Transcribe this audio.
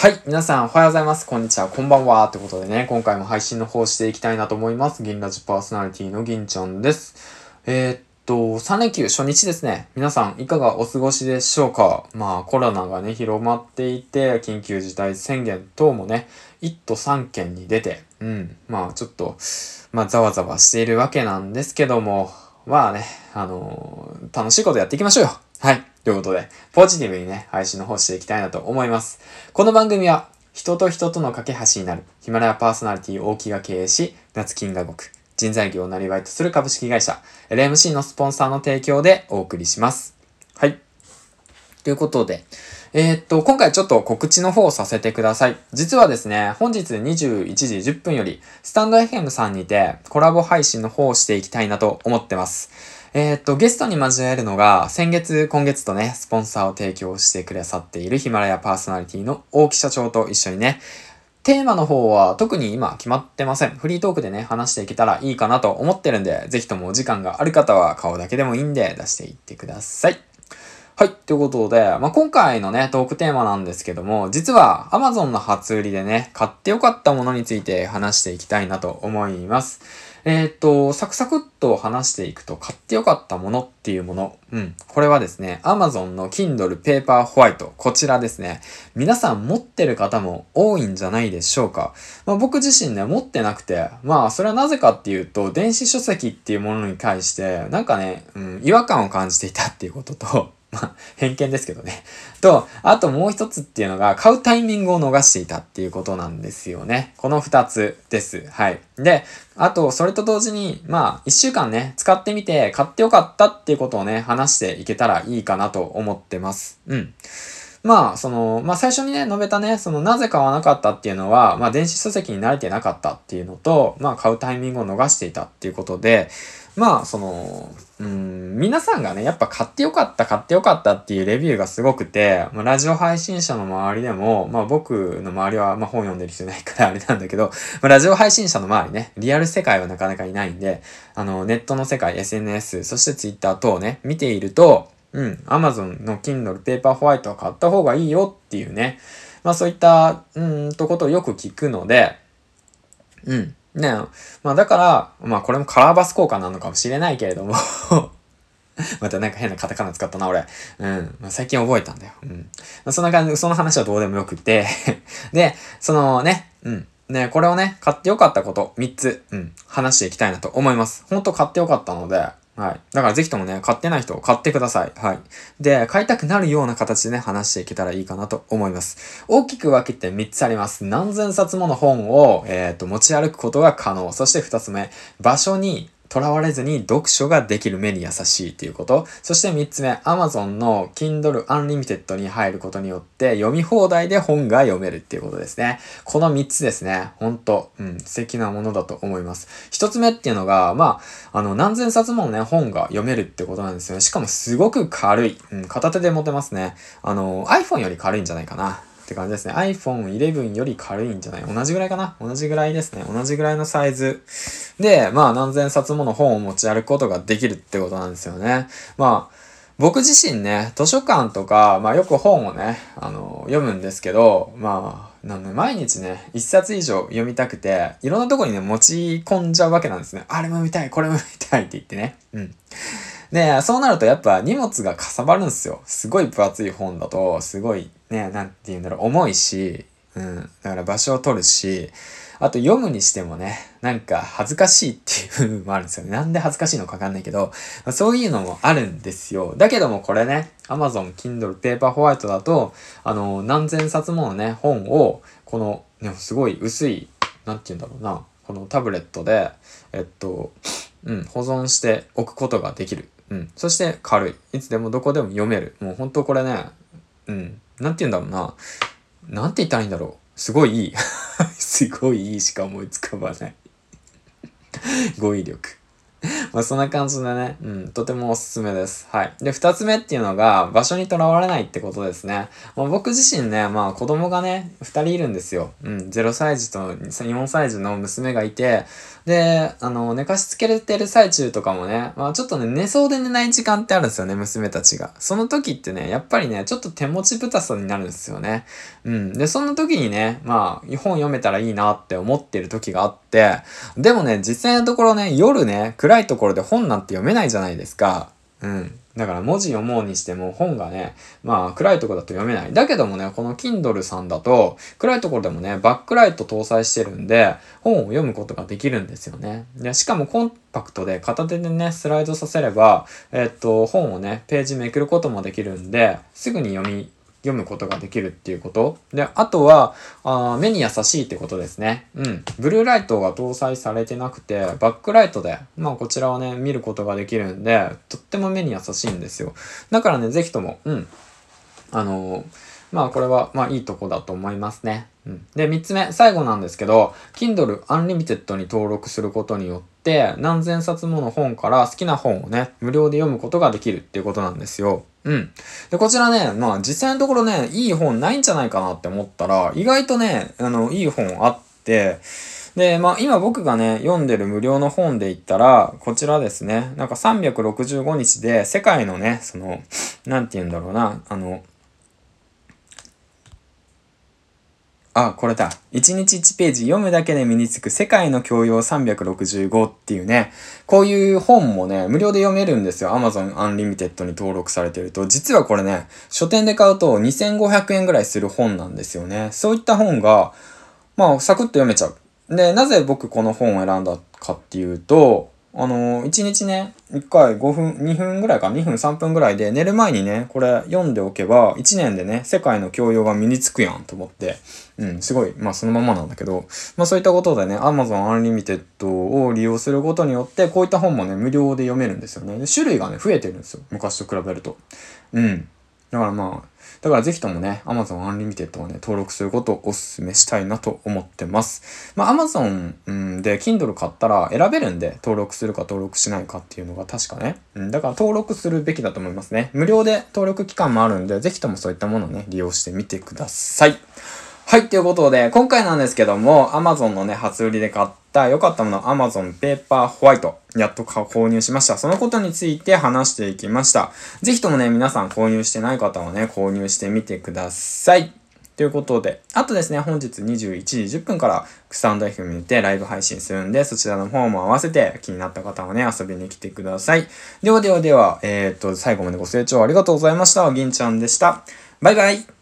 はい。皆さん、おはようございます。こんにちは。こんばんは。ということでね、今回も配信の方していきたいなと思います。銀ラジパーソナリティの銀ちゃんです。えー、っと、3連休初日ですね。皆さん、いかがお過ごしでしょうか？まあ、コロナがね、広まっていて、緊急事態宣言等もね、1都3県に出て、うん、まあ、ちょっと、まあ、ざわざわしているわけなんですけども、まあね、あのー楽しいことやっていきましょうよ。はい。ということで、ポジティブにね、配信の方していきたいなと思います。この番組は、人と人との架け橋になる、ヒマラヤパーソナリティ大木が経営し、夏金が動く、人材業をなりわいとする株式会社、LMC のスポンサーの提供でお送りします。はい。ということで、えーっと、今回ちょっと告知の方をさせてください。実はですね、本日21時10分より、スタンド FM さんにてコラボ配信の方をしていきたいなと思ってます。えーっと、ゲストに交えるのが、先月、今月とね、スポンサーを提供してくださっているヒマラヤパーソナリティの大木社長と一緒にね、テーマの方は特に今決まってません。フリートークでね、話していけたらいいかなと思ってるんで、ぜひともお時間がある方は顔だけでもいいんで出していってください。はい。ということで、まあ、今回のね、トークテーマなんですけども、実は Amazon の初売りでね、買ってよかったものについて話していきたいなと思います。えーと、サクサクっと話していくと買ってよかったものっていうもの。うん。これはですね、Amazon の Kindle Paper White。こちらですね。皆さん持ってる方も多いんじゃないでしょうか。まあ、僕自身ね、持ってなくて、まあ、それはなぜかっていうと、電子書籍っていうものに対して、なんかね、うん、違和感を感じていたっていうことと、まあ、偏見ですけどね。と、あともう一つっていうのが、買うタイミングを逃していたっていうことなんですよね。この二つです。はい。で、あと、それと同時に、まあ、一週間ね、使ってみて、買ってよかったっていうことをね、話していけたらいいかなと思ってます。うん。まあ、その、まあ最初にね、述べたね、その、なぜ買わなかったっていうのは、まあ電子書籍に慣れてなかったっていうのと、まあ買うタイミングを逃していたっていうことで、まあ、その、うん、皆さんがね、やっぱ買ってよかった、買ってよかったっていうレビューがすごくて、まあ、ラジオ配信者の周りでも、まあ僕の周りは、まあ本読んでる人いないからあれなんだけど、まあラジオ配信者の周りね、リアル世界はなかなかいないんで、あの、ネットの世界、SNS、そして Twitter 等ね、見ていると、うん、Amazon の Kindle Paper White を買った方がいいよっていうね、まあそういった、うんとことをよく聞くので、うん。ねまあだから、まあこれもカラーバス効果なのかもしれないけれども またなんか変なカタカナ使ったな、俺。うん。まあ、最近覚えたんだよ。うん。そんな感じ、その話はどうでもよくて で、そのね、うん。ね、これをね、買ってよかったこと、3つ、うん、話していきたいなと思います。ほんと買ってよかったので、はい。だからぜひともね、買ってない人、買ってください。はい。で、買いたくなるような形でね、話していけたらいいかなと思います。大きく分けて3つあります。何千冊もの本を、えっ、と、持ち歩くことが可能。そして2つ目、場所に囚われずに読書ができる目に優しいっていうこと。そして3つ目、Amazon の Kindle Unlimited に入ることによって読み放題で本が読めるっていうことですね。この3つですね。ほんと、うん、素敵なものだと思います。1つ目っていうのが、まあ、あの、何千冊ものね、本が読めるってことなんですよね。しかもすごく軽い。うん、片手で持てますね。あの、iPhone より軽いんじゃないかな。って感じですね。iPhone 11より軽いんじゃない？同じぐらいかな？同じぐらいですね。同じぐらいのサイズ。で、まあ何千冊もの本を持ち歩くことができるってことなんですよね。まあ、僕自身ね、図書館とか、まあよく本をね、あの、読むんですけど、まあ、なんで毎日ね、一冊以上読みたくて、いろんなとこにね、持ち込んじゃうわけなんですね。あれも見たい、これも見たいって言ってね。うん。で、そうなるとやっぱ荷物がかさばるんすよ。すごい分厚い本だと、すごいね、なんて言うんだろう、重いし、うん。だから場所を取るし、あと読むにしてもね、なんか恥ずかしいっていう部分もあるんですよね。なんで恥ずかしいのかわかんないけど、そういうのもあるんですよ。だけどもこれね、Amazon Kindle Paper White だと、あの、何千冊ものね、本を、この、ね、すごい薄い、なんて言うんだろうな、このタブレットで、えっと、うん、保存しておくことができる。うん。そして軽い。いつでもどこでも読める。もう本当これね、うん。なんて言うんだろうな。なんて言ったらいいんだろう。すごいいい。すごいいいしか思いつかばない。語彙力。まあそんな感じでね、うん、とてもおすすめです。はい。で、二つ目っていうのが、場所にとらわれないってことですね。まあ、僕自身ね、まあ子供がね、二人いるんですよ。うん、0歳児と4歳児の娘がいて、で、あの、寝かしつけれてる最中とかもね、まあちょっとね、寝そうで寝ない時間ってあるんですよね、娘たちが。その時ってね、やっぱりね、ちょっと手持ちぶたさになるんですよね。うん。で、その時にね、まあ、本読めたらいいなって思ってる時があって、でもね、実際のところね、夜ね、暗いところで本なんて読めないじゃないですか。うん。だから文字読もうにしても本がね、まあ暗いとこだと読めない。だけどもね、この Kindle さんだと暗いところでもね、バックライト搭載してるんで、本を読むことができるんですよね。で、しかもコンパクトで片手でね、スライドさせれば、えっと、本をね、ページめくることもできるんで、すぐに読み読むことができるっていうこと。で、あとは、あ目に優しいってことですね。うん。ブルーライトが搭載されてなくて、バックライトで、まあこちらをね、見ることができるんで、とっても目に優しいんですよ。だからね、ぜひとも、うん。あのー、まあこれは、まあいいとこだと思いますね。うん。で、三つ目、最後なんですけど、Kindle Unlimited に登録することによって、何千冊もの本から好きな本をね、無料で読むことができるっていうことなんですよ。うん。で、こちらね、まあ実際のところね、いい本ないんじゃないかなって思ったら、意外とね、あの、いい本あって、で、まあ今僕がね、読んでる無料の本で言ったら、こちらですね、なんか365日で世界のね、その、なんて言うんだろうな、あの、あ、これだ。1日1ページ読むだけで身につく世界の教養365っていうね、こういう本もね、無料で読めるんですよ。Amazon Unlimited に登録されてると。実はこれね、書店で買うと2500円ぐらいする本なんですよね。そういった本が、まあ、サクッと読めちゃう。で、なぜ僕この本を選んだかっていうと、あのー、1日ね、1回5分、2分ぐらいか、2分3分ぐらいで寝る前にね、これ読んでおけば、1年でね、世界の教養が身につくやんと思って、うん、すごい、まあそのままなんだけど、まあそういったことでね、Amazon Unlimited を利用することによって、こういった本もね、無料で読めるんですよね。で種類がね、増えてるんですよ。昔と比べると。うん。だからまあ、だからぜひともね、Amazon Unlimited をね、登録することをお勧めしたいなと思ってます。まあ Amazon、うん、で Kindle 買ったら選べるんで、登録するか登録しないかっていうのが確かね。うん、だから登録するべきだと思いますね。無料で登録期間もあるんで、ぜひともそういったものをね、利用してみてください。はい、ということで、今回なんですけども、Amazon のね、初売りで買ったた良かったもの、Amazon ペーパーホワイト、やっと購入しました。そのことについて話していきました。ぜひともね、皆さん購入してない方はね、購入してみてください。ということで、あとですね、本日21時10分から、クサンド FM にてライブ配信するんで、そちらの方も合わせて気になった方はね、遊びに来てください。ではではでは、えー、っと、最後までご清聴ありがとうございました。銀ちゃんでした。バイバイ